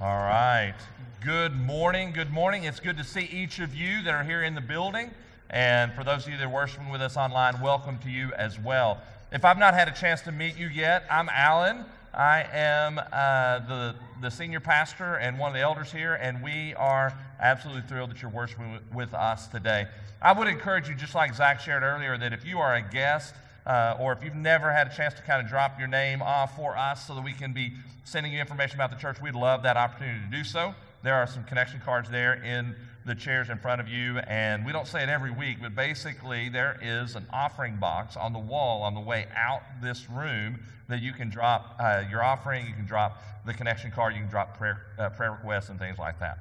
All right. Good morning. Good morning. It's good to see each of you that are here in the building. And for those of you that are worshiping with us online, welcome to you as well. If I've not had a chance to meet you yet, I'm Alan. I am uh, the, the senior pastor and one of the elders here, and we are absolutely thrilled that you're worshiping with, with us today. I would encourage you, just like Zach shared earlier, that if you are a guest, uh, or if you've never had a chance to kind of drop your name off for us so that we can be sending you information about the church, we'd love that opportunity to do so. There are some connection cards there in the chairs in front of you, and we don't say it every week, but basically there is an offering box on the wall on the way out this room that you can drop uh, your offering, you can drop the connection card, you can drop prayer, uh, prayer requests and things like that.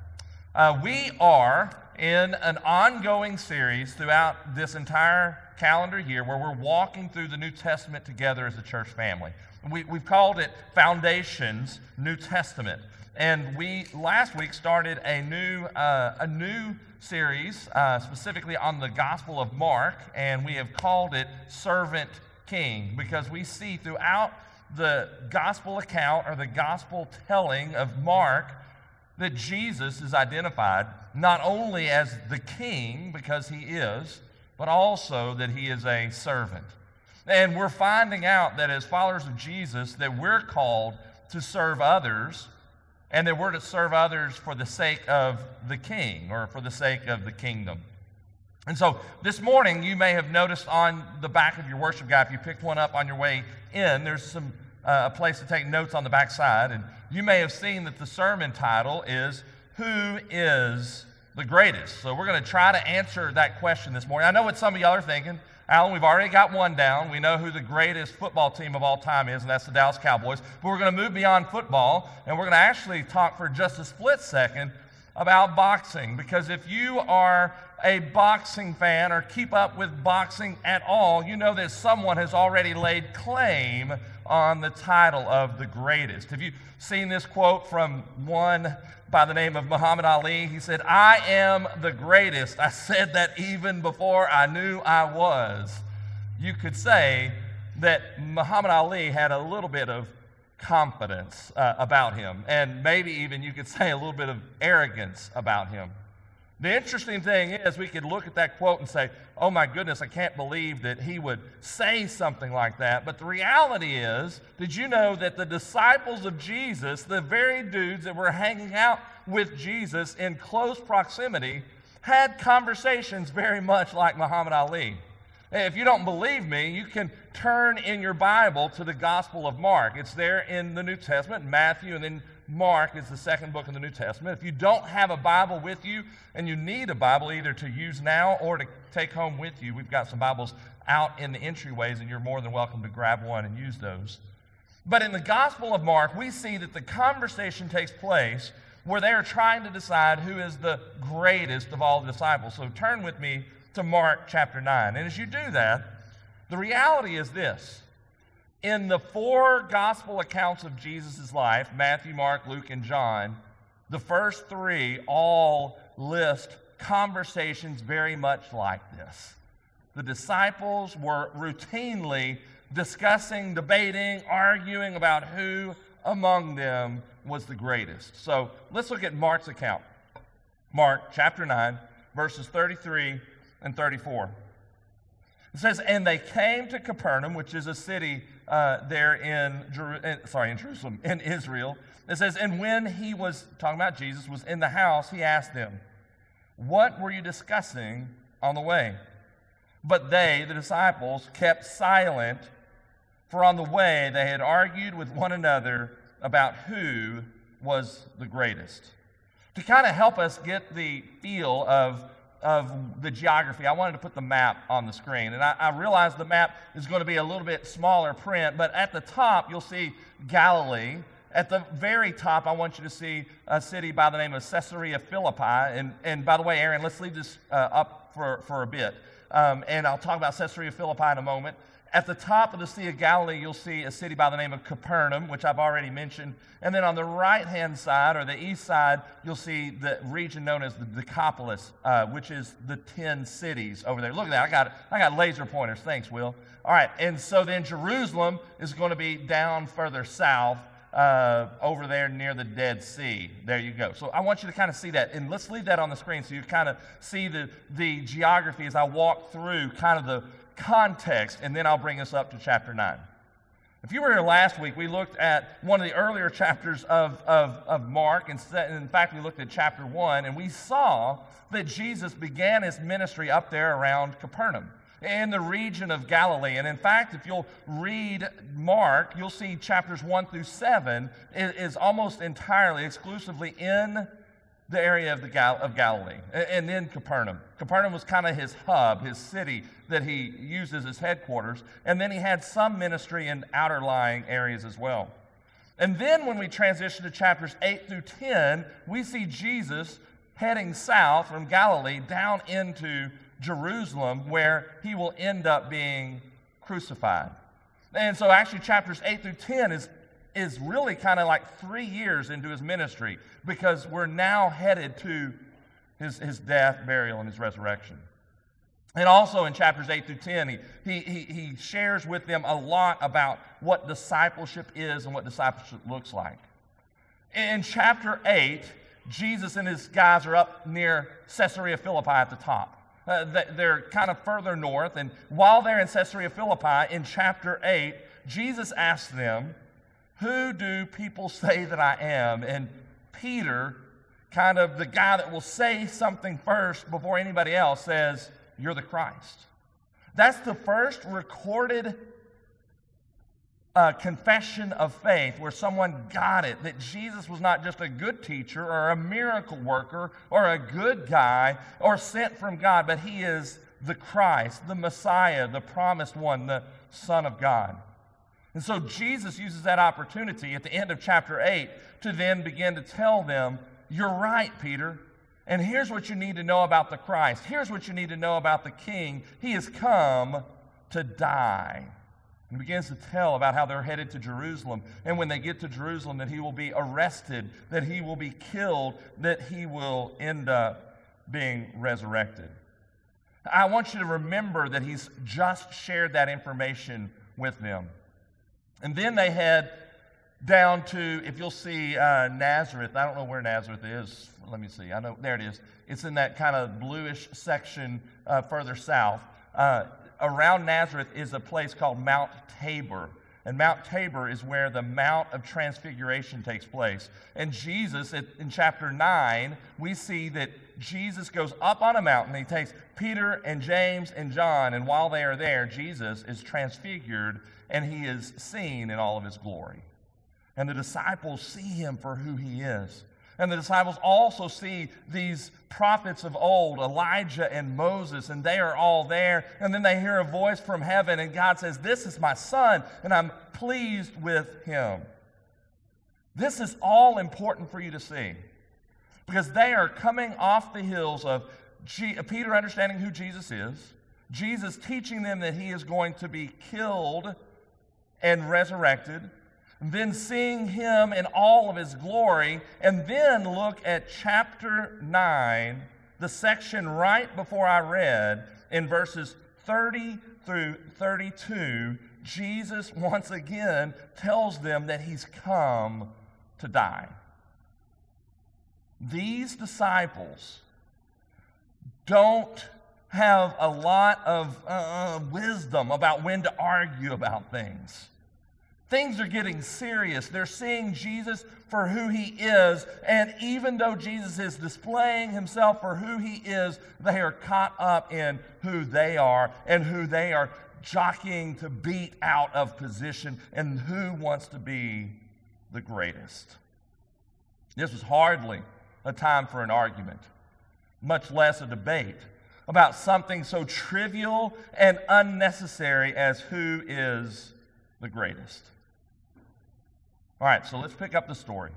Uh, we are in an ongoing series throughout this entire calendar year where we're walking through the New Testament together as a church family. We, have called it Foundations New Testament. And we last week started a new, uh, a new series uh, specifically on the Gospel of Mark, and we have called it Servant King because we see throughout the gospel account or the gospel telling of Mark that Jesus is identified not only as the king, because he is, but also that he is a servant. And we're finding out that as followers of Jesus that we're called to serve others and that we're to serve others for the sake of the king or for the sake of the kingdom. And so this morning you may have noticed on the back of your worship guide if you picked one up on your way in there's some uh, a place to take notes on the back side and you may have seen that the sermon title is who is the greatest. So we're going to try to answer that question this morning. I know what some of y'all are thinking. Alan, we've already got one down. We know who the greatest football team of all time is, and that's the Dallas Cowboys. But we're going to move beyond football, and we're going to actually talk for just a split second about boxing. Because if you are a boxing fan or keep up with boxing at all, you know that someone has already laid claim on the title of the greatest. Have you seen this quote from one by the name of Muhammad Ali. He said, I am the greatest. I said that even before I knew I was. You could say that Muhammad Ali had a little bit of confidence uh, about him, and maybe even you could say a little bit of arrogance about him. The interesting thing is, we could look at that quote and say, oh my goodness, I can't believe that he would say something like that. But the reality is, did you know that the disciples of Jesus, the very dudes that were hanging out with Jesus in close proximity, had conversations very much like Muhammad Ali? If you don't believe me, you can turn in your Bible to the Gospel of Mark. It's there in the New Testament, Matthew, and then Mark is the second book in the New Testament. If you don't have a Bible with you and you need a Bible either to use now or to take home with you, we've got some Bibles out in the entryways, and you're more than welcome to grab one and use those. But in the Gospel of Mark, we see that the conversation takes place where they are trying to decide who is the greatest of all the disciples. So turn with me to Mark chapter 9. And as you do that, the reality is this in the four gospel accounts of Jesus' life Matthew, Mark, Luke, and John the first three all list conversations very much like this. The disciples were routinely discussing, debating, arguing about who among them was the greatest. So let's look at Mark's account. Mark chapter 9, verses 33 and 34. It says, And they came to Capernaum, which is a city uh, there in, Jeru- sorry, in Jerusalem, in Israel. It says, And when he was, talking about Jesus, was in the house, he asked them, What were you discussing on the way? But they, the disciples, kept silent, for on the way they had argued with one another about who was the greatest. To kind of help us get the feel of of the geography, I wanted to put the map on the screen. And I, I realize the map is going to be a little bit smaller print, but at the top, you'll see Galilee. At the very top, I want you to see a city by the name of Caesarea Philippi. And, and by the way, Aaron, let's leave this uh, up for, for a bit. Um, and I'll talk about Caesarea Philippi in a moment. At the top of the Sea of Galilee, you'll see a city by the name of Capernaum, which I've already mentioned. And then on the right hand side, or the east side, you'll see the region known as the Decapolis, uh, which is the 10 cities over there. Look at that. I got, I got laser pointers. Thanks, Will. All right. And so then Jerusalem is going to be down further south. uh, over there near the Dead Sea. There you go. So I want you to kind of see that. And let's leave that on the screen so you kind of see the, the geography as I walk through kind of the context, and then I'll bring us up to chapter 9. If you were here last week, we looked at one of the earlier chapters of, of, of Mark. And in fact, we looked at chapter 1, and we saw that Jesus began his ministry up there around Capernaum in the region of Galilee. And in fact, if you'll read Mark, you'll see chapters 1 through 7 is, almost entirely, exclusively in the area of, the Gal- of Galilee and then Capernaum. Capernaum was kind of his hub, his city that he used as his headquarters. And then he had some ministry in outer lying areas as well. And then when we transition to chapters 8 through 10, we see Jesus heading south from Galilee down into Jerusalem, where he will end up being crucified. And so, actually, chapters 8 through 10 is, is really kind of like three years into his ministry because we're now headed to his, his death, burial, and his resurrection. And also in chapters 8 through 10, he, he, he shares with them a lot about what discipleship is and what discipleship looks like. In chapter 8, Jesus and his guys are up near Caesarea Philippi at the top. Uh, they're kind of further north. And while they're in Caesarea Philippi, in chapter 8, Jesus asks them, Who do people say that I am? And Peter, kind of the guy that will say something first before anybody else, says, You're the Christ. That's the first recorded uh, confession of faith where someone got it that Jesus was not just a good teacher or a miracle worker or a good guy or sent from God, but he is the Christ, the Messiah, the promised one, the Son of God. And so Jesus uses that opportunity at the end of chapter 8 to then begin to tell them, You're right, Peter. And here's what you need to know about the Christ. Here's what you need to know about the King. He has come to die and begins to tell about how they're headed to Jerusalem. And when they get to Jerusalem, that he will be arrested, that he will be killed, that he will end up being resurrected. I want you to remember that he's just shared that information with them. And then they head down to, if you'll see uh, Nazareth, I don't know where Nazareth is. Let me see. I know, there it is. It's in that kind of bluish section uh, further south. Uh, around Nazareth is a place called Mount Tabor. And Mount Tabor is where the Mount of Transfiguration takes place. And Jesus, in chapter 9, we see that Jesus goes up on a mountain. He takes Peter and James and John, and while they are there, Jesus is transfigured and he is seen in all of his glory. And the disciples see him for who he is. And the disciples also see these prophets of old, Elijah and Moses, and they are all there. And then they hear a voice from heaven, and God says, This is my son, and I'm pleased with him. This is all important for you to see because they are coming off the hills of G- Peter understanding who Jesus is, Jesus teaching them that he is going to be killed and resurrected then seeing him in all of his glory, and then look at chapter 9, the section right before I read, in verses 30 through 32. Jesus once again tells them that he's come to die. These disciples don't have a lot of uh, wisdom about when to argue about things. Things are getting serious. They're seeing Jesus for who he is. And even though Jesus is displaying himself for who he is, they are caught up in who they are and who they are jockeying to beat out of position and who wants to be the greatest. This was hardly a time for an argument, much less a debate about something so trivial and unnecessary as who is the greatest. All right, so let's pick up the story.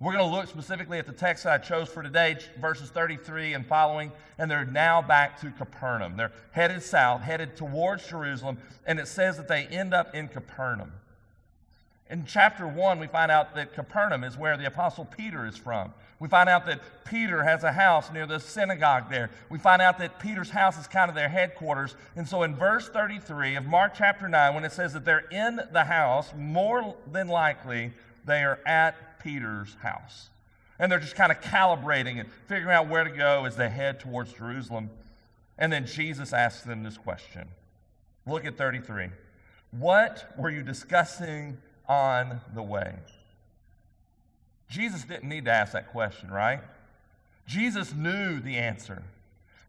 We're going to look specifically at the text I chose for today, verses 33 and following, and they're now back to Capernaum. They're headed south, headed towards Jerusalem, and it says that they end up in Capernaum. In chapter 1, we find out that Capernaum is where the Apostle Peter is from. We find out that Peter has a house near the synagogue there. We find out that Peter's house is kind of their headquarters. And so in verse 33 of Mark chapter 9, when it says that they're in the house, more than likely, they are at Peter's house. And they're just kind of calibrating and figuring out where to go as they head towards Jerusalem. And then Jesus asks them this question. Look at 33. What were you discussing on the way? Jesus didn't need to ask that question, right? Jesus knew the answer.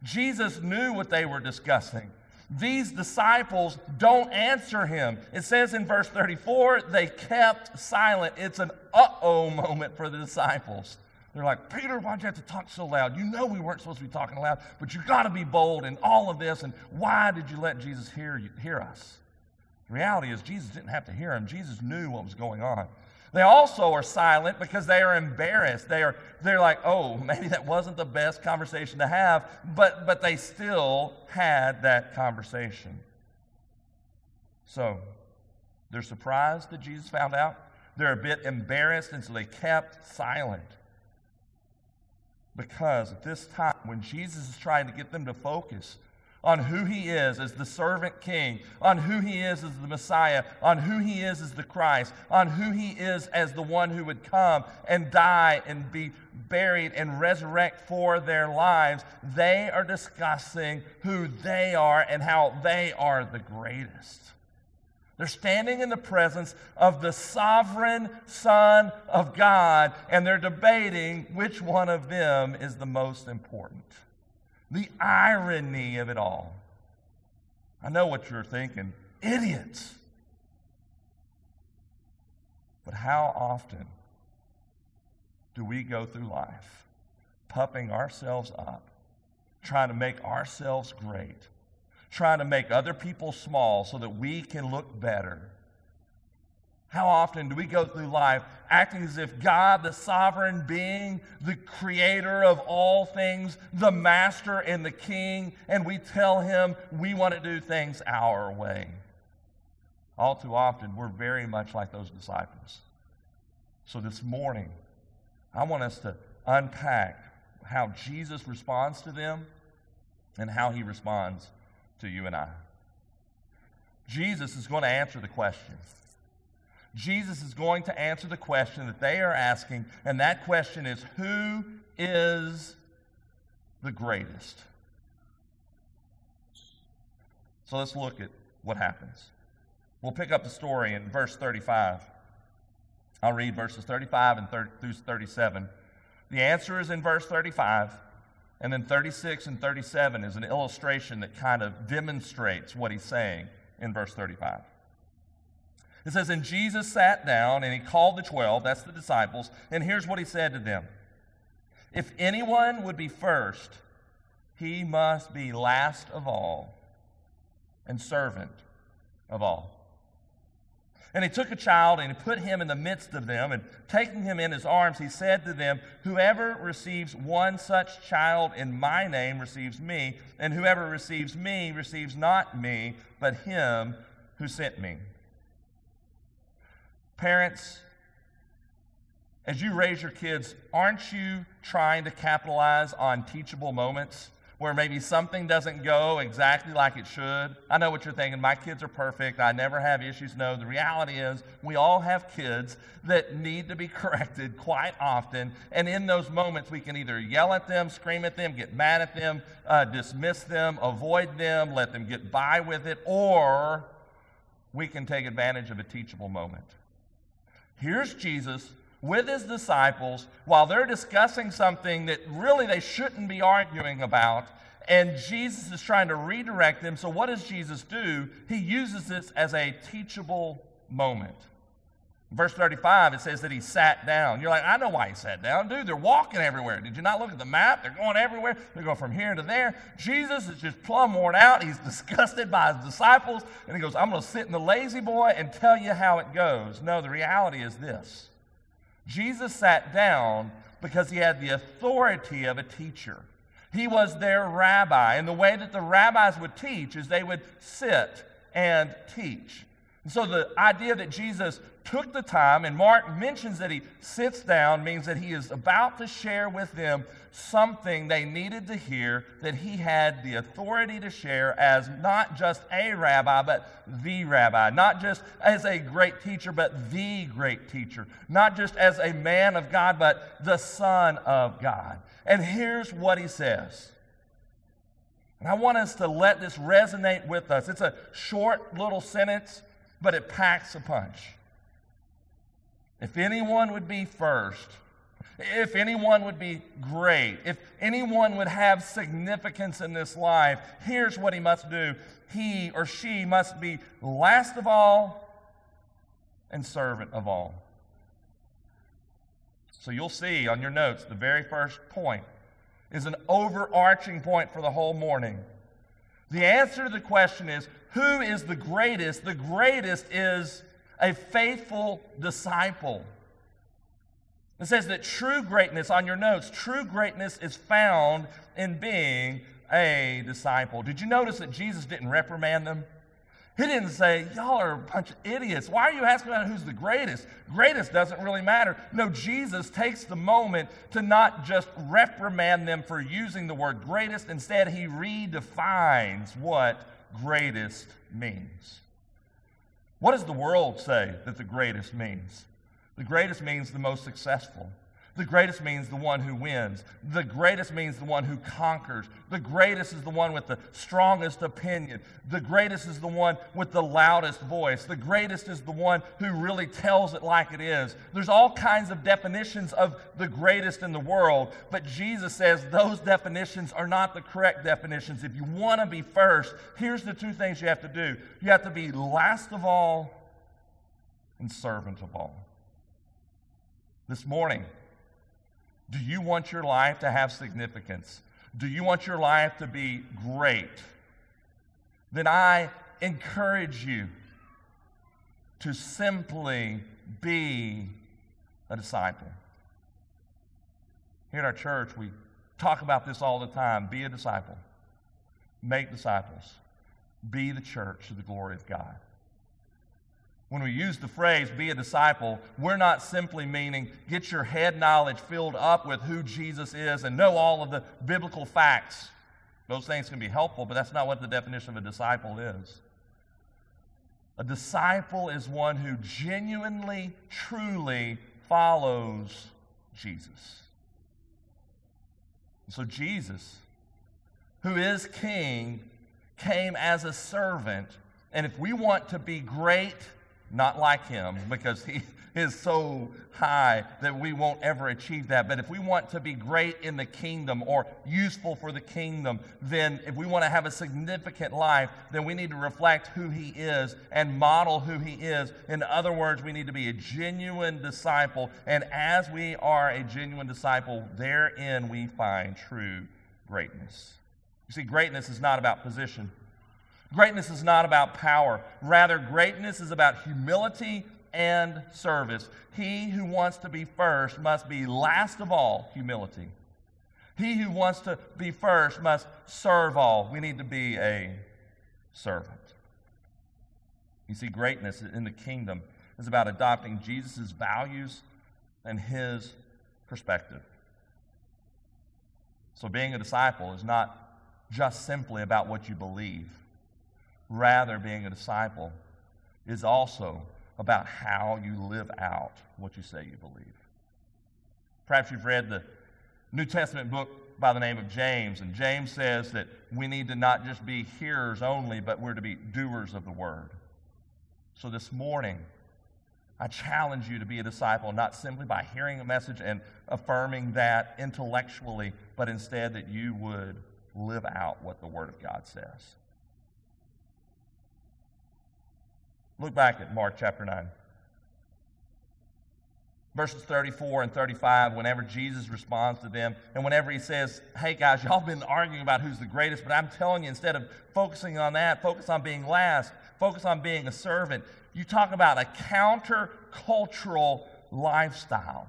Jesus knew what they were discussing. These disciples don't answer him. It says in verse 34, they kept silent. It's an uh oh moment for the disciples. They're like, Peter, why'd you have to talk so loud? You know we weren't supposed to be talking loud, but you got to be bold in all of this. And why did you let Jesus hear, you, hear us? The reality is, Jesus didn't have to hear him. Jesus knew what was going on. They also are silent because they are embarrassed. They are they're like, oh, maybe that wasn't the best conversation to have, but but they still had that conversation. So they're surprised that Jesus found out. They're a bit embarrassed, and so they kept silent. Because at this time, when Jesus is trying to get them to focus on who he is as the servant king, on who he is as the Messiah, on who he is as the Christ, on who he is as the one who would come and die and be buried and resurrect for their lives, they are discussing who they are and how they are the greatest. They're standing in the presence of the sovereign Son of God, and they're debating which one of them is the most important. The irony of it all. I know what you're thinking idiots. But how often do we go through life puffing ourselves up, trying to make ourselves great, trying to make other people small so that we can look better? How often do we go through life acting as if God, the sovereign being, the creator of all things, the master and the king, and we tell him we want to do things our way? All too often, we're very much like those disciples. So this morning, I want us to unpack how Jesus responds to them and how he responds to you and I. Jesus is going to answer the question Jesus is going to answer the question that they are asking, and that question is Who is the greatest? So let's look at what happens. We'll pick up the story in verse 35. I'll read verses 35 and 30, through 37. The answer is in verse 35, and then 36 and 37 is an illustration that kind of demonstrates what he's saying in verse 35. It says, And Jesus sat down and he called the twelve, that's the disciples, and here's what he said to them If anyone would be first, he must be last of all and servant of all. And he took a child and he put him in the midst of them, and taking him in his arms, he said to them, Whoever receives one such child in my name receives me, and whoever receives me receives not me, but him who sent me. Parents, as you raise your kids, aren't you trying to capitalize on teachable moments where maybe something doesn't go exactly like it should? I know what you're thinking. My kids are perfect. I never have issues. No, the reality is we all have kids that need to be corrected quite often. And in those moments, we can either yell at them, scream at them, get mad at them, uh, dismiss them, avoid them, let them get by with it, or we can take advantage of a teachable moment. Here's Jesus with his disciples while they're discussing something that really they shouldn't be arguing about. And Jesus is trying to redirect them. So, what does Jesus do? He uses this as a teachable moment. Verse 35, it says that he sat down. You're like, I know why he sat down. Dude, they're walking everywhere. Did you not look at the map? They're going everywhere. They're going from here to there. Jesus is just plumb worn out. He's disgusted by his disciples. And he goes, I'm going to sit in the lazy boy and tell you how it goes. No, the reality is this Jesus sat down because he had the authority of a teacher. He was their rabbi. And the way that the rabbis would teach is they would sit and teach. So the idea that Jesus took the time, and Mark mentions that he sits down, means that he is about to share with them something they needed to hear that he had the authority to share as not just a rabbi, but the rabbi. Not just as a great teacher, but the great teacher. Not just as a man of God, but the Son of God. And here's what he says. And I want us to let this resonate with us. It's a short little sentence but it packs a punch. If anyone would be first, if anyone would be great, if anyone would have significance in this life, here's what he must do. He or she must be last of all and servant of all. So you'll see on your notes, the very first point is an overarching point for the whole morning. The answer to the question is who is the greatest? The greatest is a faithful disciple. It says that true greatness, on your notes, true greatness is found in being a disciple. Did you notice that Jesus didn't reprimand them? He didn't say, Y'all are a bunch of idiots. Why are you asking about who's the greatest? Greatest doesn't really matter. No, Jesus takes the moment to not just reprimand them for using the word greatest. Instead, he redefines what greatest means. What does the world say that the greatest means? The greatest means the most successful. The greatest means the one who wins. The greatest means the one who conquers. The greatest is the one with the strongest opinion. The greatest is the one with the loudest voice. The greatest is the one who really tells it like it is. There's all kinds of definitions of the greatest in the world, but Jesus says those definitions are not the correct definitions. If you want to be first, here's the two things you have to do you have to be last of all and servant of all. This morning, do you want your life to have significance? Do you want your life to be great? Then I encourage you to simply be a disciple. Here at our church, we talk about this all the time be a disciple, make disciples, be the church to the glory of God when we use the phrase be a disciple, we're not simply meaning get your head knowledge filled up with who Jesus is and know all of the biblical facts. Those things can be helpful, but that's not what the definition of a disciple is. A disciple is one who genuinely, truly follows Jesus. So, Jesus, who is king, came as a servant. And if we want to be great not like him because he is so high that we won't ever achieve that. But if we want to be great in the kingdom or useful for the kingdom, then if we want to have a significant life, then we need to reflect who he is and model who he is. In other words, we need to be a genuine disciple. And as we are a genuine disciple, therein we find true greatness. You see, greatness is not about position. Greatness is not about power. Rather, greatness is about humility and service. He who wants to be first must be last of all humility. He who wants to be first must serve all. We need to be a servant. You see, greatness in the kingdom is about adopting Jesus' values and his perspective. So, being a disciple is not just simply about what you believe. Rather, being a disciple is also about how you live out what you say you believe. Perhaps you've read the New Testament book by the name of James, and James says that we need to not just be hearers only, but we're to be doers of the word. So this morning, I challenge you to be a disciple, not simply by hearing a message and affirming that intellectually, but instead that you would live out what the Word of God says. Look back at Mark chapter 9. Verses 34 and 35, whenever Jesus responds to them, and whenever he says, Hey guys, y'all been arguing about who's the greatest, but I'm telling you, instead of focusing on that, focus on being last, focus on being a servant. You talk about a counter-cultural lifestyle.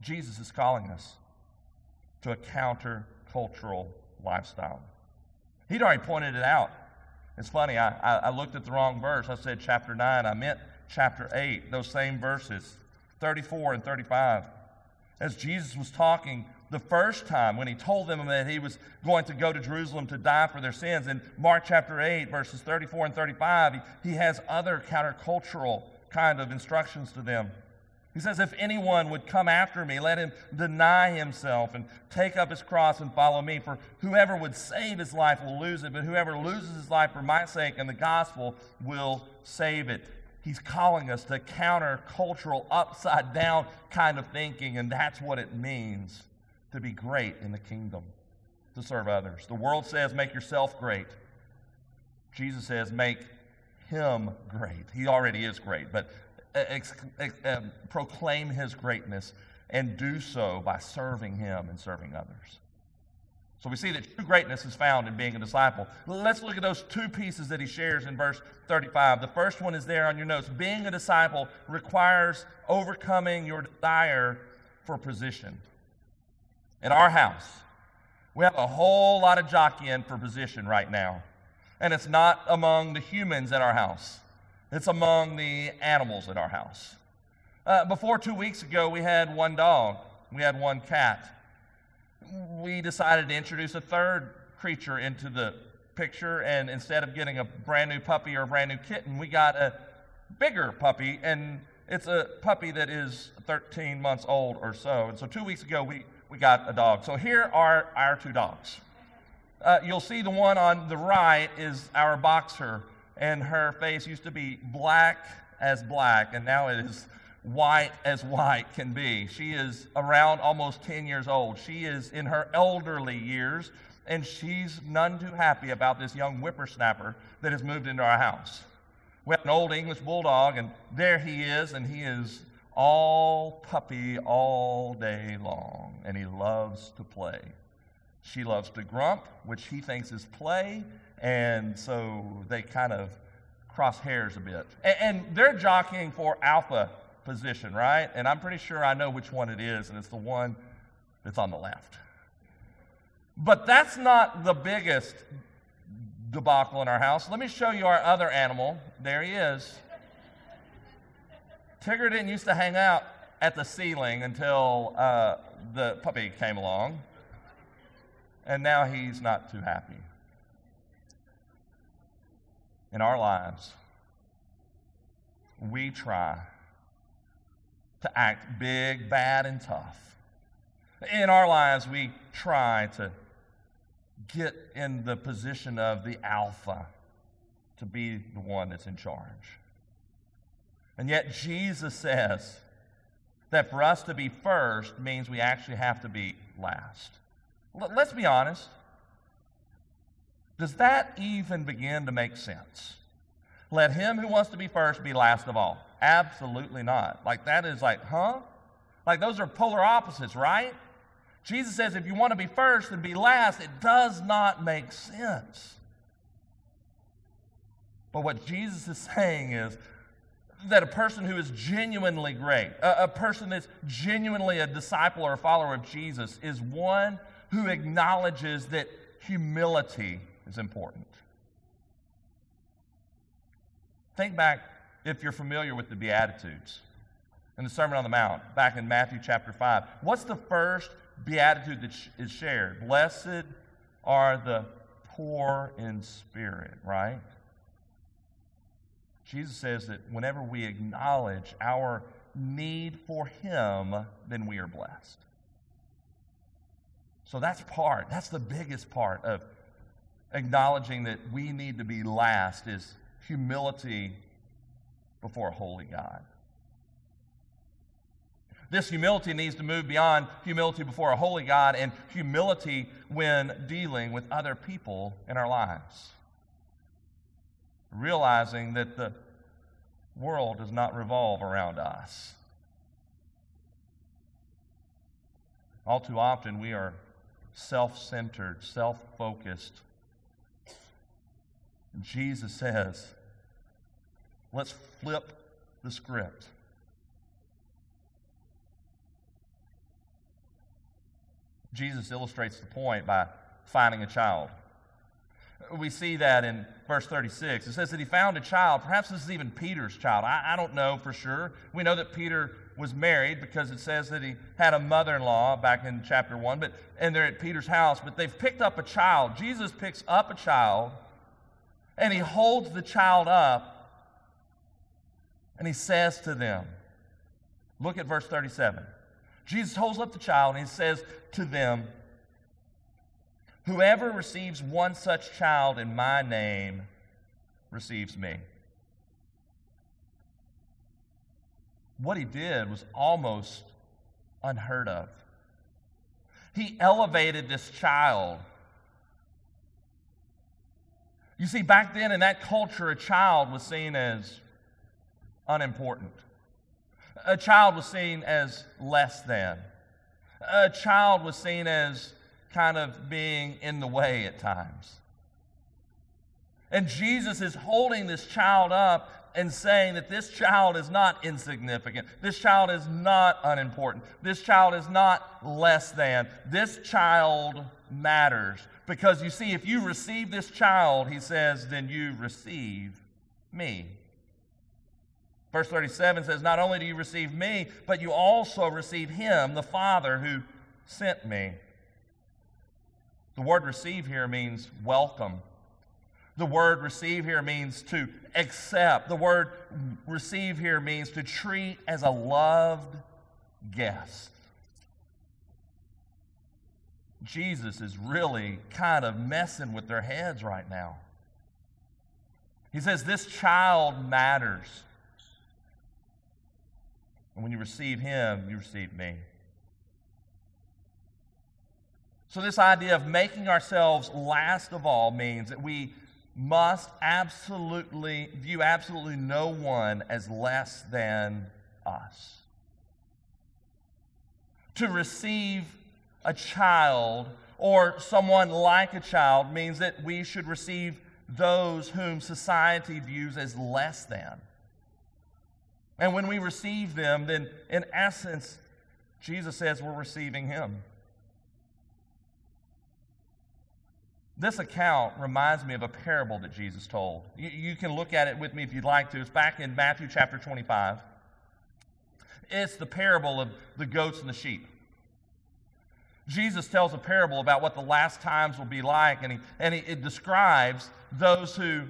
Jesus is calling us to a counter-cultural lifestyle. He'd already pointed it out It's funny, I, I, I looked at the wrong verse. I said chapter 9. I meant chapter 8, those same verses, 34 and 35. As Jesus was talking the first time when he told them that he was going to go to Jerusalem to die for their sins. In Mark chapter 8, verses 34 and 35, he, he has other countercultural kind of instructions to them. He says, If anyone would come after me, let him deny himself and take up his cross and follow me. For whoever would save his life will lose it, but whoever loses his life for my sake and the gospel will save it. He's calling us to counter cultural, upside down kind of thinking, and that's what it means to be great in the kingdom, to serve others. The world says, make yourself great. Jesus says, make him great. He already is great, but ex- ex- um, proclaim his greatness and do so by serving him and serving others. So we see that true greatness is found in being a disciple. Let's look at those two pieces that he shares in verse 35. The first one is there on your notes. Being a disciple requires overcoming your desire for position. In our house, we have a whole lot of jockeying for position right now. And it's not among the humans in our house, it's among the animals in our house. Uh, before two weeks ago, we had one dog, we had one cat. We decided to introduce a third creature into the picture, and instead of getting a brand new puppy or a brand new kitten, we got a bigger puppy, and it's a puppy that is 13 months old or so. And so two weeks ago, we we got a dog. So here are our two dogs. Uh, you'll see the one on the right is our boxer, and her face used to be black as black, and now it is white as white can be. She is around almost 10 years old. She is in her elderly years, and she's none too happy about this young whippersnapper that has moved into our house. We have an old English bulldog, and there he is, and he is all puppy all day long, and he loves to play. She loves to grump, which he thinks is play, and so they kind of cross hairs a bit. And, and they're jockeying for alpha position, right? And I'm pretty sure I know which one it is, and it's the one that's on the left. But that's not the biggest debacle in our house. Let me show you our other animal. There he is. Tigger didn't used to hang out at the ceiling until uh, the puppy came along, and now he's not too happy. In our lives, we try to act big, bad, and tough. In our lives, we try to get in the position of the alpha to be the one that's in charge. And yet, Jesus says that for us to be first means we actually have to be last. Let's be honest. Does that even begin to make sense? Let him who wants to be first be last of all. Absolutely not. Like, that is like, huh? Like, those are polar opposites, right? Jesus says if you want to be first and be last, it does not make sense. But what Jesus is saying is that a person who is genuinely great, a, a, person that's genuinely a disciple or a follower of Jesus, is one who acknowledges that humility is important. Think back, if you're familiar with the Beatitudes in the Sermon on the Mount, back in Matthew chapter 5. What's the first beatitude that is shared? Blessed are the poor in spirit, right? Jesus says that whenever we acknowledge our need for Him, then we are blessed. So that's part, that's the biggest part of acknowledging that we need to be last is humility before a holy God. This humility needs to move beyond humility before a holy God and humility when dealing with other people in our lives realizing that the world does not revolve around us. All too often, we are self centered, self focused. Jesus says, let's flip the script. Jesus illustrates the point by finding a child We see that in verse 36. It says that he found a child. Perhaps this is even Peter's child. I, I don't know for sure. We know that Peter was married because it says that he had a mother in law back in chapter 1, but, and they're at Peter's house. But they've picked up a child. Jesus picks up a child and he holds the child up and he says to them, Look at verse 37. Jesus holds up the child and he says to them, Whoever receives one such child in my name receives me. What he did was almost unheard of. He elevated this child. You see, back then in that culture, a child was seen as unimportant. A child was seen as less than. A child was seen as kind of being in the way at times. And Jesus is holding this child up and saying that this child is not insignificant. This child is not unimportant. This child is not less than. This child matters. Because you see, if you receive this child, he says, then you receive me. Verse 37 says, Not only do you receive me, but you also receive him, the Father who sent me. The word receive here means welcome. The word receive here means to accept. The word receive here means to treat as a loved guest. Jesus is really kind of messing with their heads right now. He says, This child matters. And when you receive him, you receive me. So, this idea of making ourselves last of all means that we must absolutely view absolutely no one as less than us. To receive a child or someone like a child means that we should receive those whom society views as less than. And when we receive them, then in essence, Jesus says we're receiving Him. This account reminds me of a parable that Jesus told. You, you, can look at it with me if you'd like to. It's back in Matthew chapter 25. It's the parable of the goats and the sheep. Jesus tells a parable about what the last times will be like, and, he, and he, it describes those who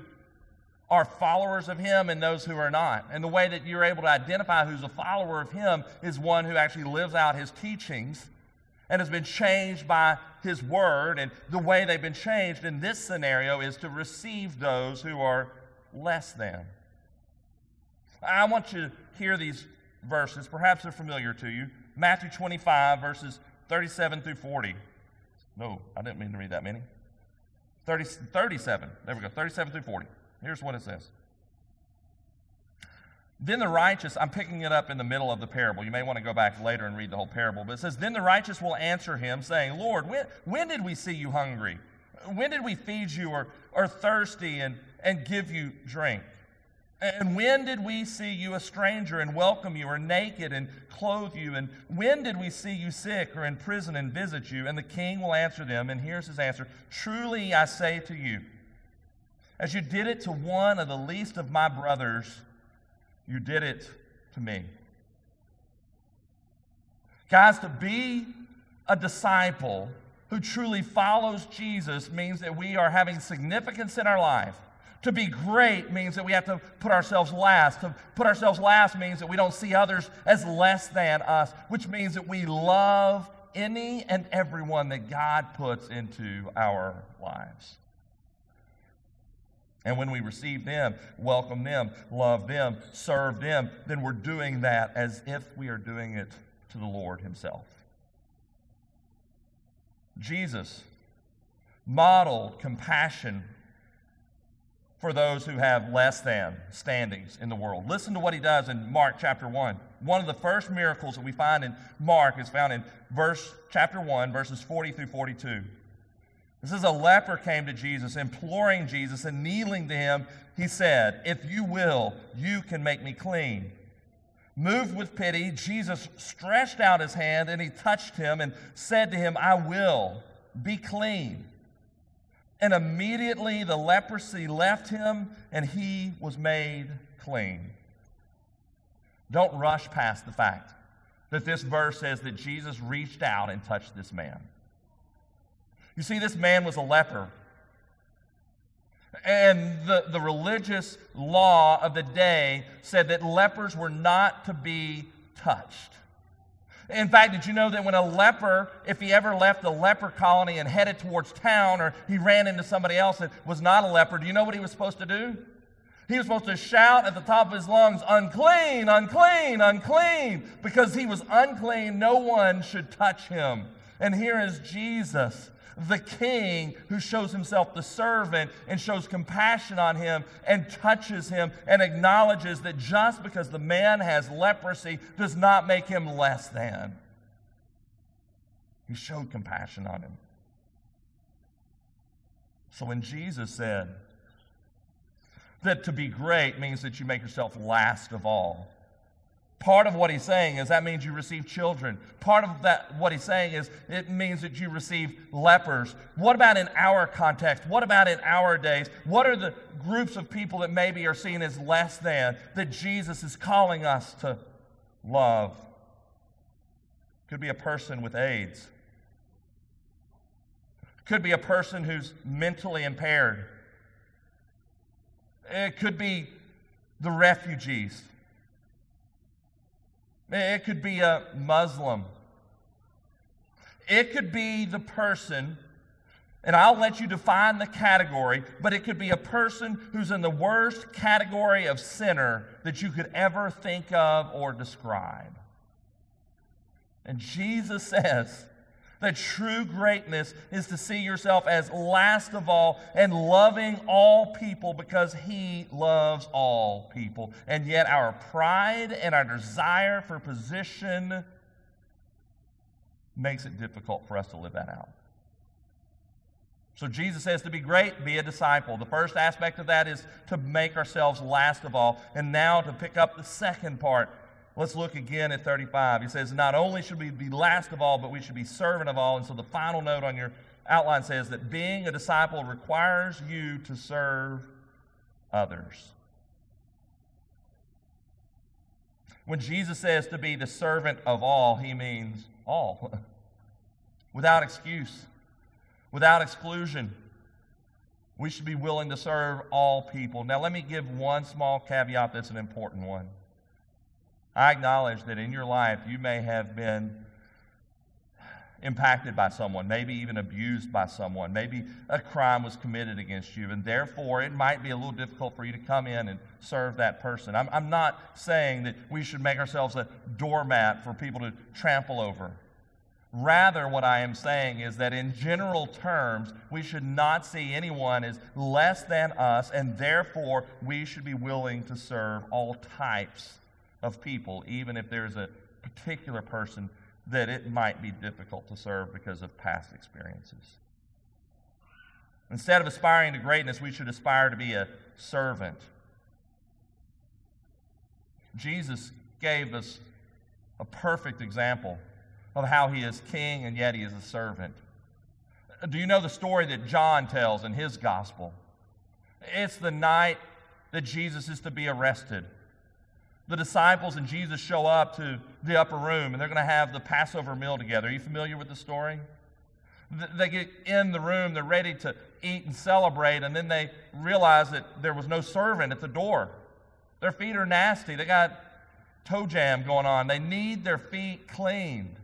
are followers of him and those who are not. And the way that you're able to identify who's a follower of him is one who actually lives out his teachings and has been changed by his word. And the way they've been changed in this scenario is to receive those who are less than. I want you to hear these verses. Perhaps they're familiar to you. Matthew 25, verses 37 through 40. No, I didn't mean to read that many. 30, 37. There we go. 37 through 40. Here's what it says. Then the righteous, I'm picking it up in the middle of the parable. You may want to go back later and read the whole parable. But it says, Then the righteous will answer him, saying, Lord, when, when did we see you hungry? When did we feed you or, or thirsty and, and give you drink? And when did we see you a stranger and welcome you, or naked and clothe you? And when did we see you sick or in prison and visit you? And the king will answer them, and here's his answer Truly I say to you, as you did it to one of the least of my brothers, you did it to me. Guys, to be a disciple who truly follows Jesus means that we are having significance in our life to be great means that we have to put ourselves last. To put ourselves last means that we don't see others as less than us, which means that we love any and everyone that God puts into our lives. And when we receive them, welcome them, love them, serve them, then we're doing that as if we are doing it to the Lord Himself. Jesus modeled compassion for those who have less than standings in the world. Listen to what he does in Mark chapter 1. One of the first miracles that we find in Mark is found in verse chapter 1 verses 40 through 42. This is a leper came to Jesus imploring Jesus and kneeling to him, he said, "If you will, you can make me clean." Moved with pity, Jesus stretched out his hand and he touched him and said to him, "I will, be clean." And immediately the leprosy left him, and he was made clean. Don't rush past the fact that this verse says that Jesus reached out and touched this man. You see, this man was a leper. And the, the religious law of the day said that lepers were not to be touched. In fact, did you know that when a leper, if he ever left the leper colony and headed towards town or he ran into somebody else that was not a leper, do you know what he was supposed to do? He was supposed to shout at the top of his lungs, unclean, unclean, unclean. Because he was unclean, no one should touch him. And here is Jesus the king who shows himself the servant and shows compassion on him and touches him and acknowledges that just because the man has leprosy does not make him less than. He showed compassion on him. So when Jesus said that to be great means that you make yourself last of all, Part of what he's saying is that means you receive children. Part of that what he's saying is it means that you receive lepers. What about in our context? What about in our days? What are the groups of people that maybe are seen as less than that Jesus is calling us to love? Could be a person with AIDS. Could be a person who's mentally impaired. It could be the refugees it could be a Muslim. It could be the person, and I'll let you define the category, but it could be a person who's in the worst category of sinner that you could ever think of or describe. And Jesus says, that true greatness is to see yourself as last of all and loving all people because He loves all people. And yet, our pride and our desire for position makes it difficult for us to live that out. So, Jesus says to be great, be a disciple. The first aspect of that is to make ourselves last of all. And now to pick up the second part Let's look again at 35. He says, Not only should we be last of all, but we should be servant of all. And so the final note on your outline says that being a disciple requires you to serve others. When Jesus says to be the servant of all, he means all, without excuse, without exclusion. We should be willing to serve all people. Now, let me give one small caveat that's an important one. I acknowledge that in your life you may have been impacted by someone, maybe even abused by someone. Maybe a crime was committed against you, and therefore it might be a little difficult for you to come in and serve that person. I'm, I'm not saying that we should make ourselves a doormat for people to trample over. Rather, what I am saying is that in general terms, we should not see anyone as less than us, and therefore we should be willing to serve all types of people, even if there's a particular person that it might be difficult to serve because of past experiences. Instead of aspiring to greatness, we should aspire to be a servant. Jesus gave us a perfect example of how he is king and yet he is a servant. Do you know the story that John tells in his gospel? It's the night that Jesus is to be arrested the disciples and Jesus show up to the upper room and they're going to have the Passover meal together. Are you familiar with the story? They get in the room, they're ready to eat and celebrate, and then they realize that there was no servant at the door. Their feet are nasty. They got toe jam going on. They need their feet cleaned.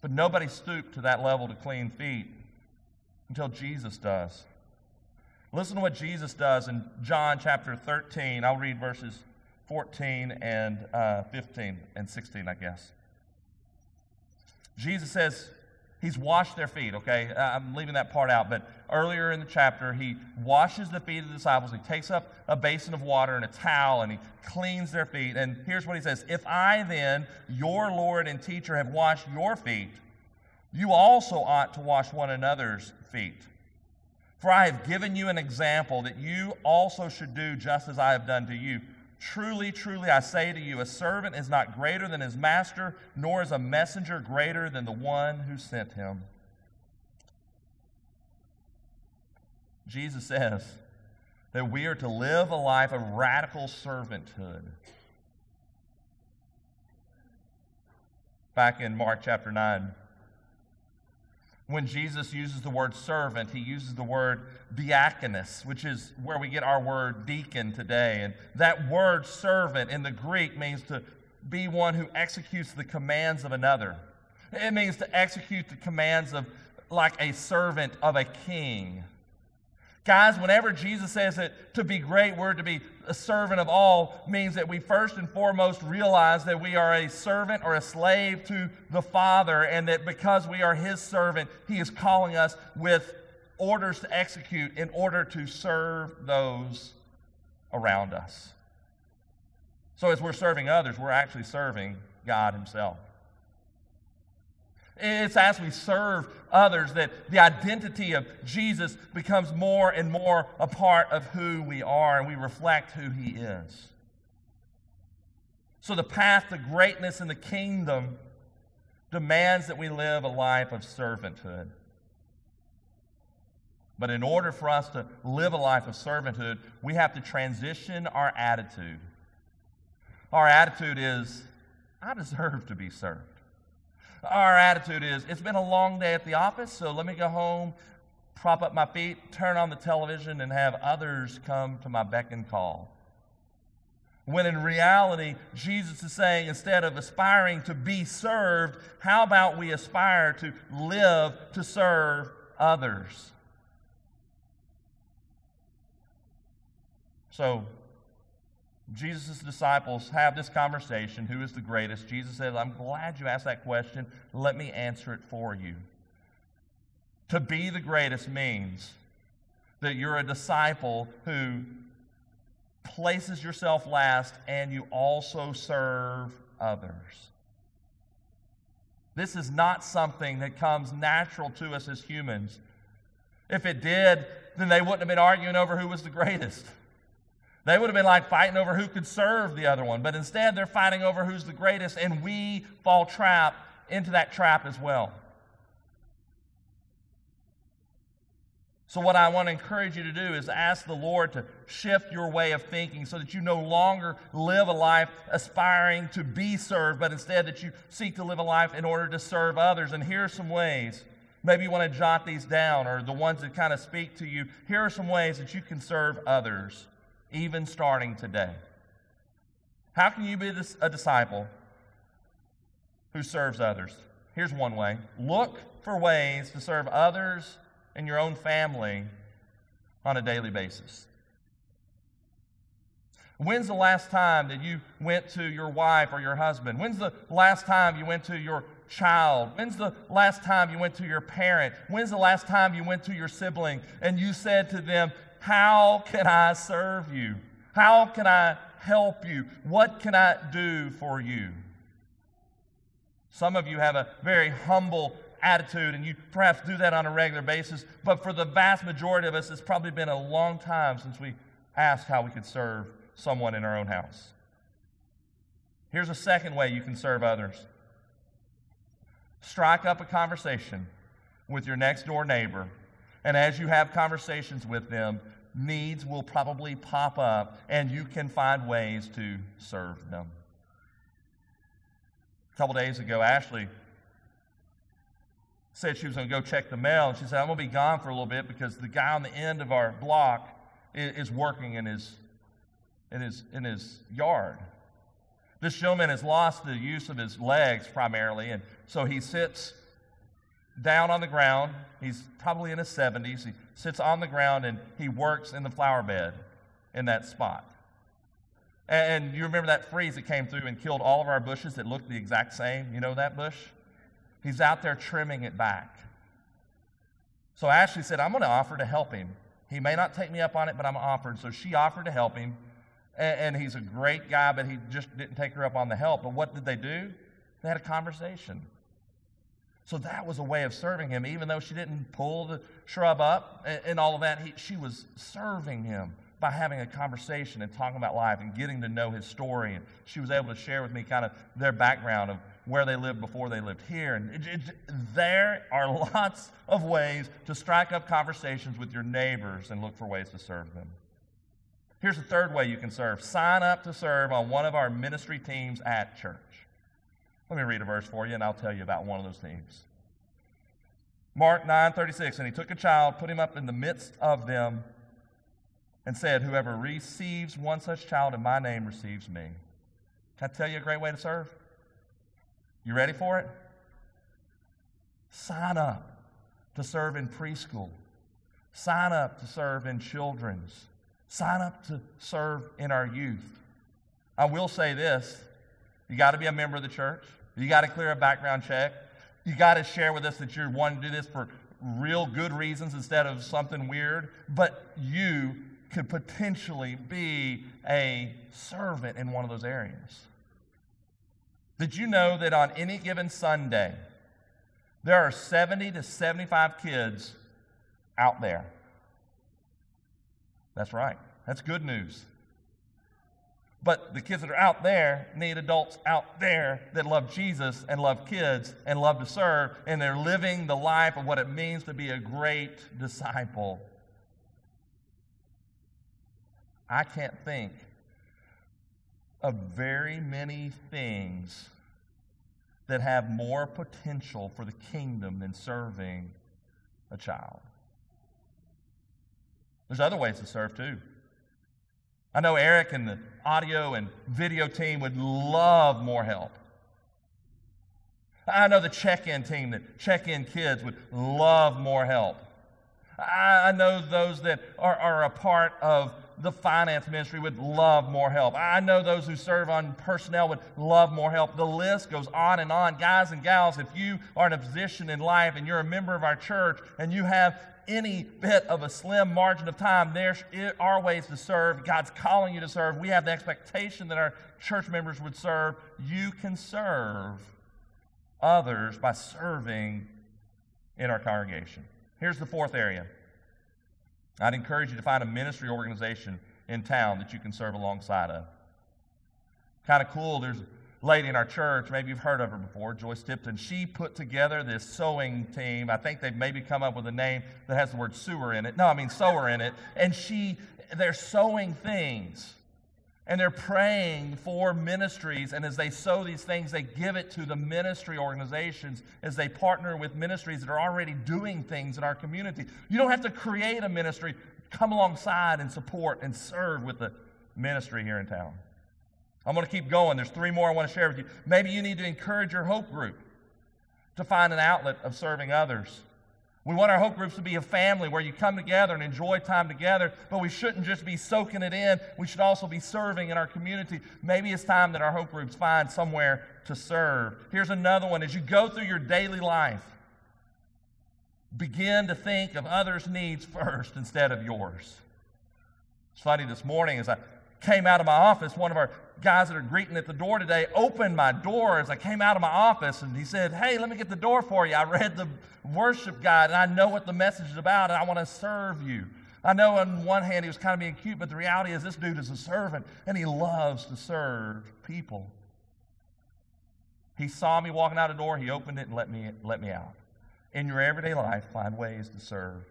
But nobody stooped to that level to clean feet until Jesus does. Listen to what Jesus does in John chapter 13. I'll read verses 14 and uh, 15 and 16, I guess. Jesus says, He's washed their feet, okay? Uh, I'm leaving that part out, but earlier in the chapter, he washes the feet of the disciples. He takes up a basin of water and a towel and he cleans their feet. And here's what he says If I then, your Lord and teacher, have washed your feet, you also ought to wash one another's feet. For I have given you an example that you also should do just as I have done to you. Truly, truly, I say to you, a servant is not greater than his master, nor is a messenger greater than the one who sent him. Jesus says that we are to live a life of radical servanthood. Back in Mark chapter 9, when Jesus uses the word servant, he uses the word diakonos, which is where we get our word deacon today. And that word servant in the Greek means to be one who executes the commands of another. It means to execute the commands of like a servant of a king. Guys, whenever Jesus says that to be great, we're to be a servant of all, means that we first and foremost realize that we are a servant or a slave to the Father, and that because we are His servant, He is calling us with orders to execute in order to serve those around us. So, as we're serving others, we're actually serving God Himself. It's as we serve others that the identity of Jesus becomes more and more a part of who we are, and we reflect who He is. So, the path to greatness in the kingdom demands that we live a life of servanthood. But in order for us to live a life of servanthood, we have to transition our attitude. Our attitude is, I deserve to be served. Our attitude is, it's been a long day at the office, so let me go home, prop up my feet, turn on the television, and have others come to my beck and call. When in reality, Jesus is saying instead of aspiring to be served, how about we aspire to live to serve others? So, Jesus' disciples have this conversation who is the greatest? Jesus says, I'm glad you asked that question. Let me answer it for you. To be the greatest means that you're a disciple who places yourself last and you also serve others. This is not something that comes natural to us as humans. If it did, then they wouldn't have been arguing over who was the greatest. They would have been like fighting over who could serve the other one, but instead they're fighting over who's the greatest, and we fall trap into that trap as well. So, what I want to encourage you to do is ask the Lord to shift your way of thinking so that you no longer live a life aspiring to be served, but instead that you seek to live a life in order to serve others. And here are some ways. Maybe you want to jot these down or the ones that kind of speak to you. Here are some ways that you can serve others even starting today. How can you be a disciple who serves others? Here's one way look for ways to serve others and your own family on a daily basis. When's the last time that you went to your wife or your husband? When's the last time you went to your child? When's the last time you went to your parent? When's the last time you went to your sibling and you said to them, how can I serve you? How can I help you? What can I do for you? Some of you have a very humble attitude and you perhaps do that on a regular basis, but for the vast majority of us, it's probably been a long time since we asked how we could serve someone in our own house. Here's a second way you can serve others strike up a conversation with your next door neighbor and as you have conversations with them, needs will probably pop up, and you can find ways to serve them. A couple days ago, Ashley said she was going to go check the mail, and she said, I'm going to be gone for a little bit because the guy on the end of our block is working in his, in his, in his yard. This gentleman has lost the use of his legs primarily, and so he sits down on the ground. He's probably in his 70s. He sits on the ground and he works in the flower bed in that spot. And you remember that freeze that came through and killed all of our bushes that looked the exact same? You know that bush? He's out there trimming it back. So Ashley said, I'm going to offer to help him. He may not take me up on it, but I'm offered. So she offered to help him. And, he's a great guy, but he just didn't take her up on the help. But what did they do? They had a conversation. So that was a way of serving him. Even though she didn't pull the shrub up and, and all of that, he, she was serving him by having a conversation and talking about life and getting to know his story. And she was able to share with me kind of their background of where they lived before they lived here. And it, it, there are lots of ways to strike up conversations with your neighbors and look for ways to serve them. Here's the third way you can serve sign up to serve on one of our ministry teams at church. Let me read a verse for you, and I'll tell you about one of those teams. Mark 9 36, and he took a child, put him up in the midst of them, and said, Whoever receives one such child in my name receives me. Can I tell you a great way to serve? You ready for it? Sign up to serve in preschool. Sign up to serve in children's. Sign up to serve in our youth. I will say this you got to be a member of the church, you got to clear a background check, you got to share with us that you're wanting to do this for real good reasons instead of something weird, but you could potentially be a servant in one of those areas. Did you know that on any given Sunday, there are 70 to 75 kids out there? That's right. That's good news. But the kids that are out there need adults out there that love Jesus and love kids and love to serve, and they're living the life of what it means to be a great disciple. I can't think of very many things that have more potential for the kingdom than serving a child. There's other ways to serve too. I know Eric and the audio and video team would love more help. I know the check in team, the check in kids, would love more help. I know those that are, are a part of the finance ministry would love more help. I know those who serve on personnel would love more help. The list goes on and on. Guys and gals, if you are in a position in life and you're a member of our church and you have any bit of a slim margin of time, there are ways to serve. God's calling you to serve. We have the expectation that our church members would serve. You can serve others by serving in our congregation. Here's the fourth area. I'd encourage you to find a ministry organization in town that you can serve alongside of. Kind of cool. There's lady in our church, maybe you've heard of her before, Joyce Tipton. She put together this sewing team. I think they've maybe come up with a name that has the word sewer in it. No, I mean sewer in it. And she, they're sewing things. And they're praying for ministries. And as they sow these things, they give it to the ministry organizations as they partner with ministries that are already doing things in our community. You don't have to create a ministry. Come alongside and support and serve with the ministry here in town. I'm going to keep going. There's three more I want to share with you. Maybe you need to encourage your hope group to find an outlet of serving others. We want our hope groups to be a family where you come together and enjoy time together, but we shouldn't just be soaking it in. We should also be serving in our community. Maybe it's time that our hope groups find somewhere to serve. Here's another one. As you go through your daily life, begin to think of others' needs first instead of yours. It's funny this morning as I came out of my office, one of our guys that are greeting at the door today opened my door as I came out of my office and he said, Hey, let me get the door for you. I read the worship guide and I know what the message is about and I want to serve you. I know on one hand he was kind of being cute, but the reality is this dude is a servant and he loves to serve people. He saw me walking out the door, he opened it and let me, let me out. In your everyday life, find ways to serve.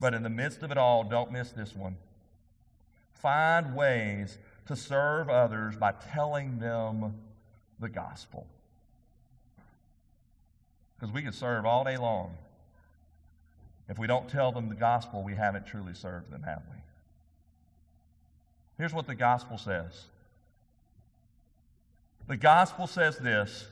But in the midst of it all, don't miss this one. Find ways to serve others by telling them the gospel. Because we can serve all day long. If we don't tell them the gospel, we haven't truly served them, have we? Here's what the gospel says the gospel says this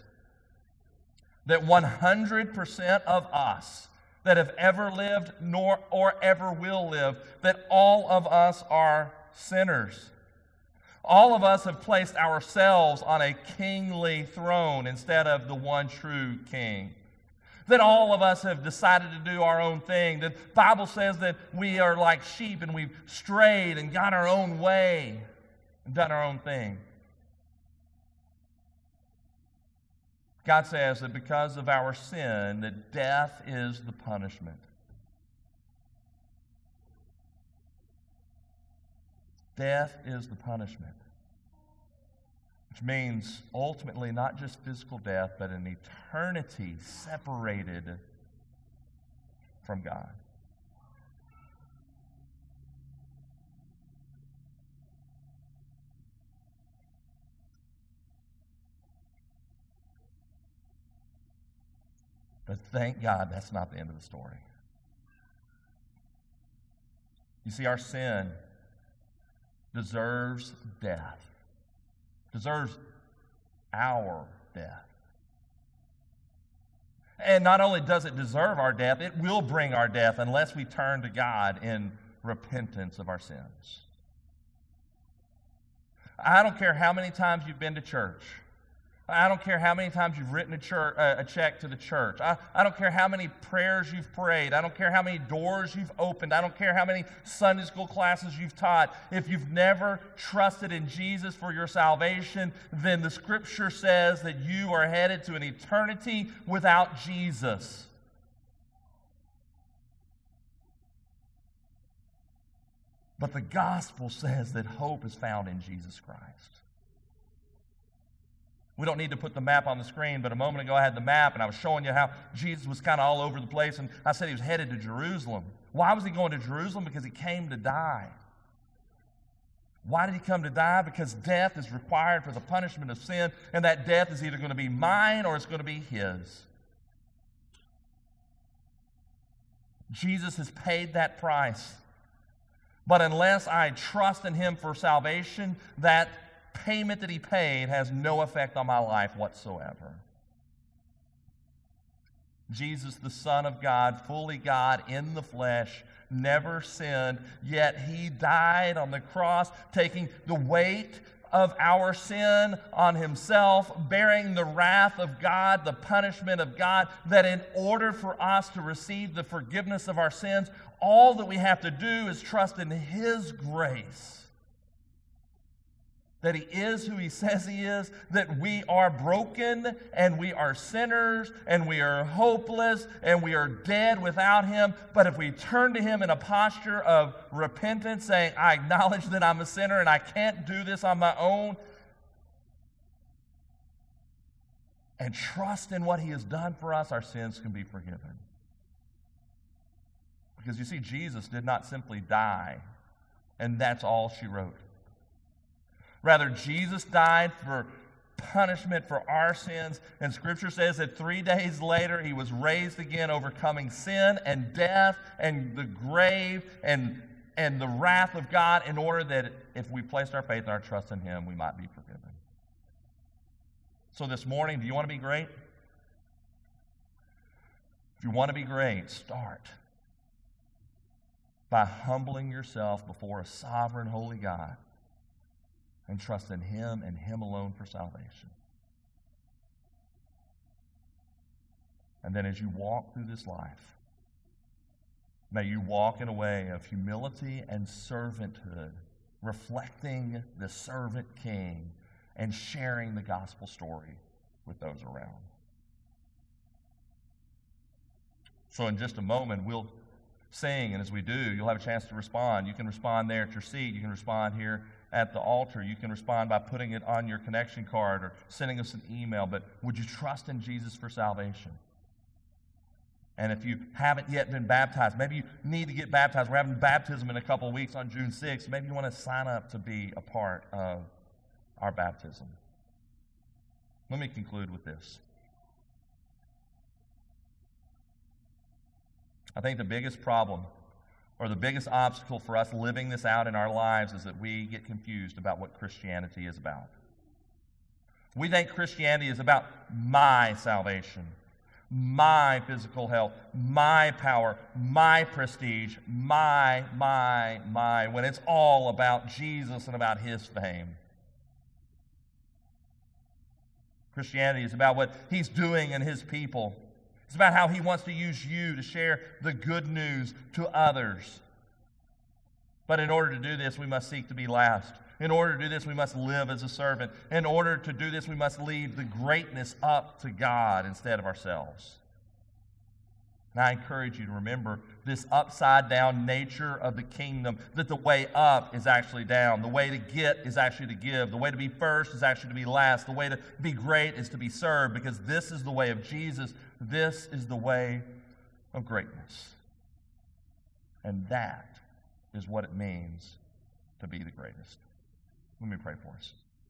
that 100% of us that have ever lived nor or ever will live that all of us are sinners all of us have placed ourselves on a kingly throne instead of the one true king. That all of us have decided to do our own thing. The Bible says that we are like sheep and we've strayed and gone our own way and done our own thing. God says that because of our sin, that death is the punishment. Death is the punishment. which means ultimately not just physical death, but an eternity separated from God. But thank God that's not the end of the story. You see, our sin deserves death, deserves our death. And not only does it deserve our death, it will bring our death unless we turn to God in repentance of our sins. I don't care how many times you've been to church. I don't care how many times you've written a, church, uh, a check to the church. I, I don't care how many prayers you've prayed. I don't care how many doors you've opened. I don't care how many Sunday school classes you've taught. If you've never trusted in Jesus for your salvation, then the scripture says that you are headed to an eternity without Jesus. But the gospel says that hope is found in Jesus Christ. We don't need to put the map on the screen, but a moment ago I had the map and I was showing you how Jesus was kind of all over the place. And I said he was headed to Jerusalem. Why was he going to Jerusalem? Because he came to die. Why did he come to die? Because death is required for the punishment of sin, and that death is either going to be mine or it's going to be his. Jesus has paid that price. But unless I trust in him for salvation, that payment that he paid has no effect on my life whatsoever. Jesus, the Son of God, fully God in the flesh, never sinned, yet he died on the cross, taking the weight of our sin on himself, bearing the wrath of God, the punishment of God, that in order for us to receive the forgiveness of our sins, all that we have to do is trust in his grace that He is who He says He is, that we are broken and we are sinners and we are hopeless and we are dead without Him. But if we turn to Him in a posture of repentance, saying, I acknowledge that I'm a sinner and I can't do this on my own, and trust in what He has done for us, our sins can be forgiven. Because you see, Jesus did not simply die, and that's all she wrote. Rather, Jesus died for punishment for our sins. And Scripture says that three days later, he was raised again, overcoming sin and death and the grave and, and the wrath of God, in order that if we placed our faith and our trust in him, we might be forgiven. So, this morning, do you want to be great? If you want to be great, start by humbling yourself before a sovereign, holy God and trust in Him and Him alone for salvation. And then as you walk through this life, may you walk in a way of humility and servanthood, reflecting the servant king and sharing the gospel story with those around. So, in just a moment, we'll sing, and as we do, you'll have a chance to respond. You can respond there at your seat, you can respond here at the altar. You can respond by putting it on your connection card or sending us an email. But would you trust in Jesus for salvation? And if you haven't yet been baptized, maybe you need to get baptized. We're having baptism in a couple weeks on June 6th. Maybe you want to sign up to be a part of our baptism. Let me conclude with this. I think the biggest problem or the biggest obstacle for us living this out in our lives is that we get confused about what Christianity is about. We think Christianity is about my salvation, my physical health, my power, my prestige, my, my, my, when it's all about Jesus and about his fame. Christianity is about what he's doing in his people. It's about how He wants to use you to share the good news to others. But in order to do this, we must seek to be last. In order to do this, we must live as a servant. In order to do this, we must leave the greatness up to God instead of ourselves. And I encourage you to remember this upside down nature of the kingdom that the way up is actually down. The way to get is actually to give. The way to be first is actually to be last. The way to be great is to be served because this is the way of Jesus this is the way of greatness. And that is what it means to be the greatest. Let me pray for us.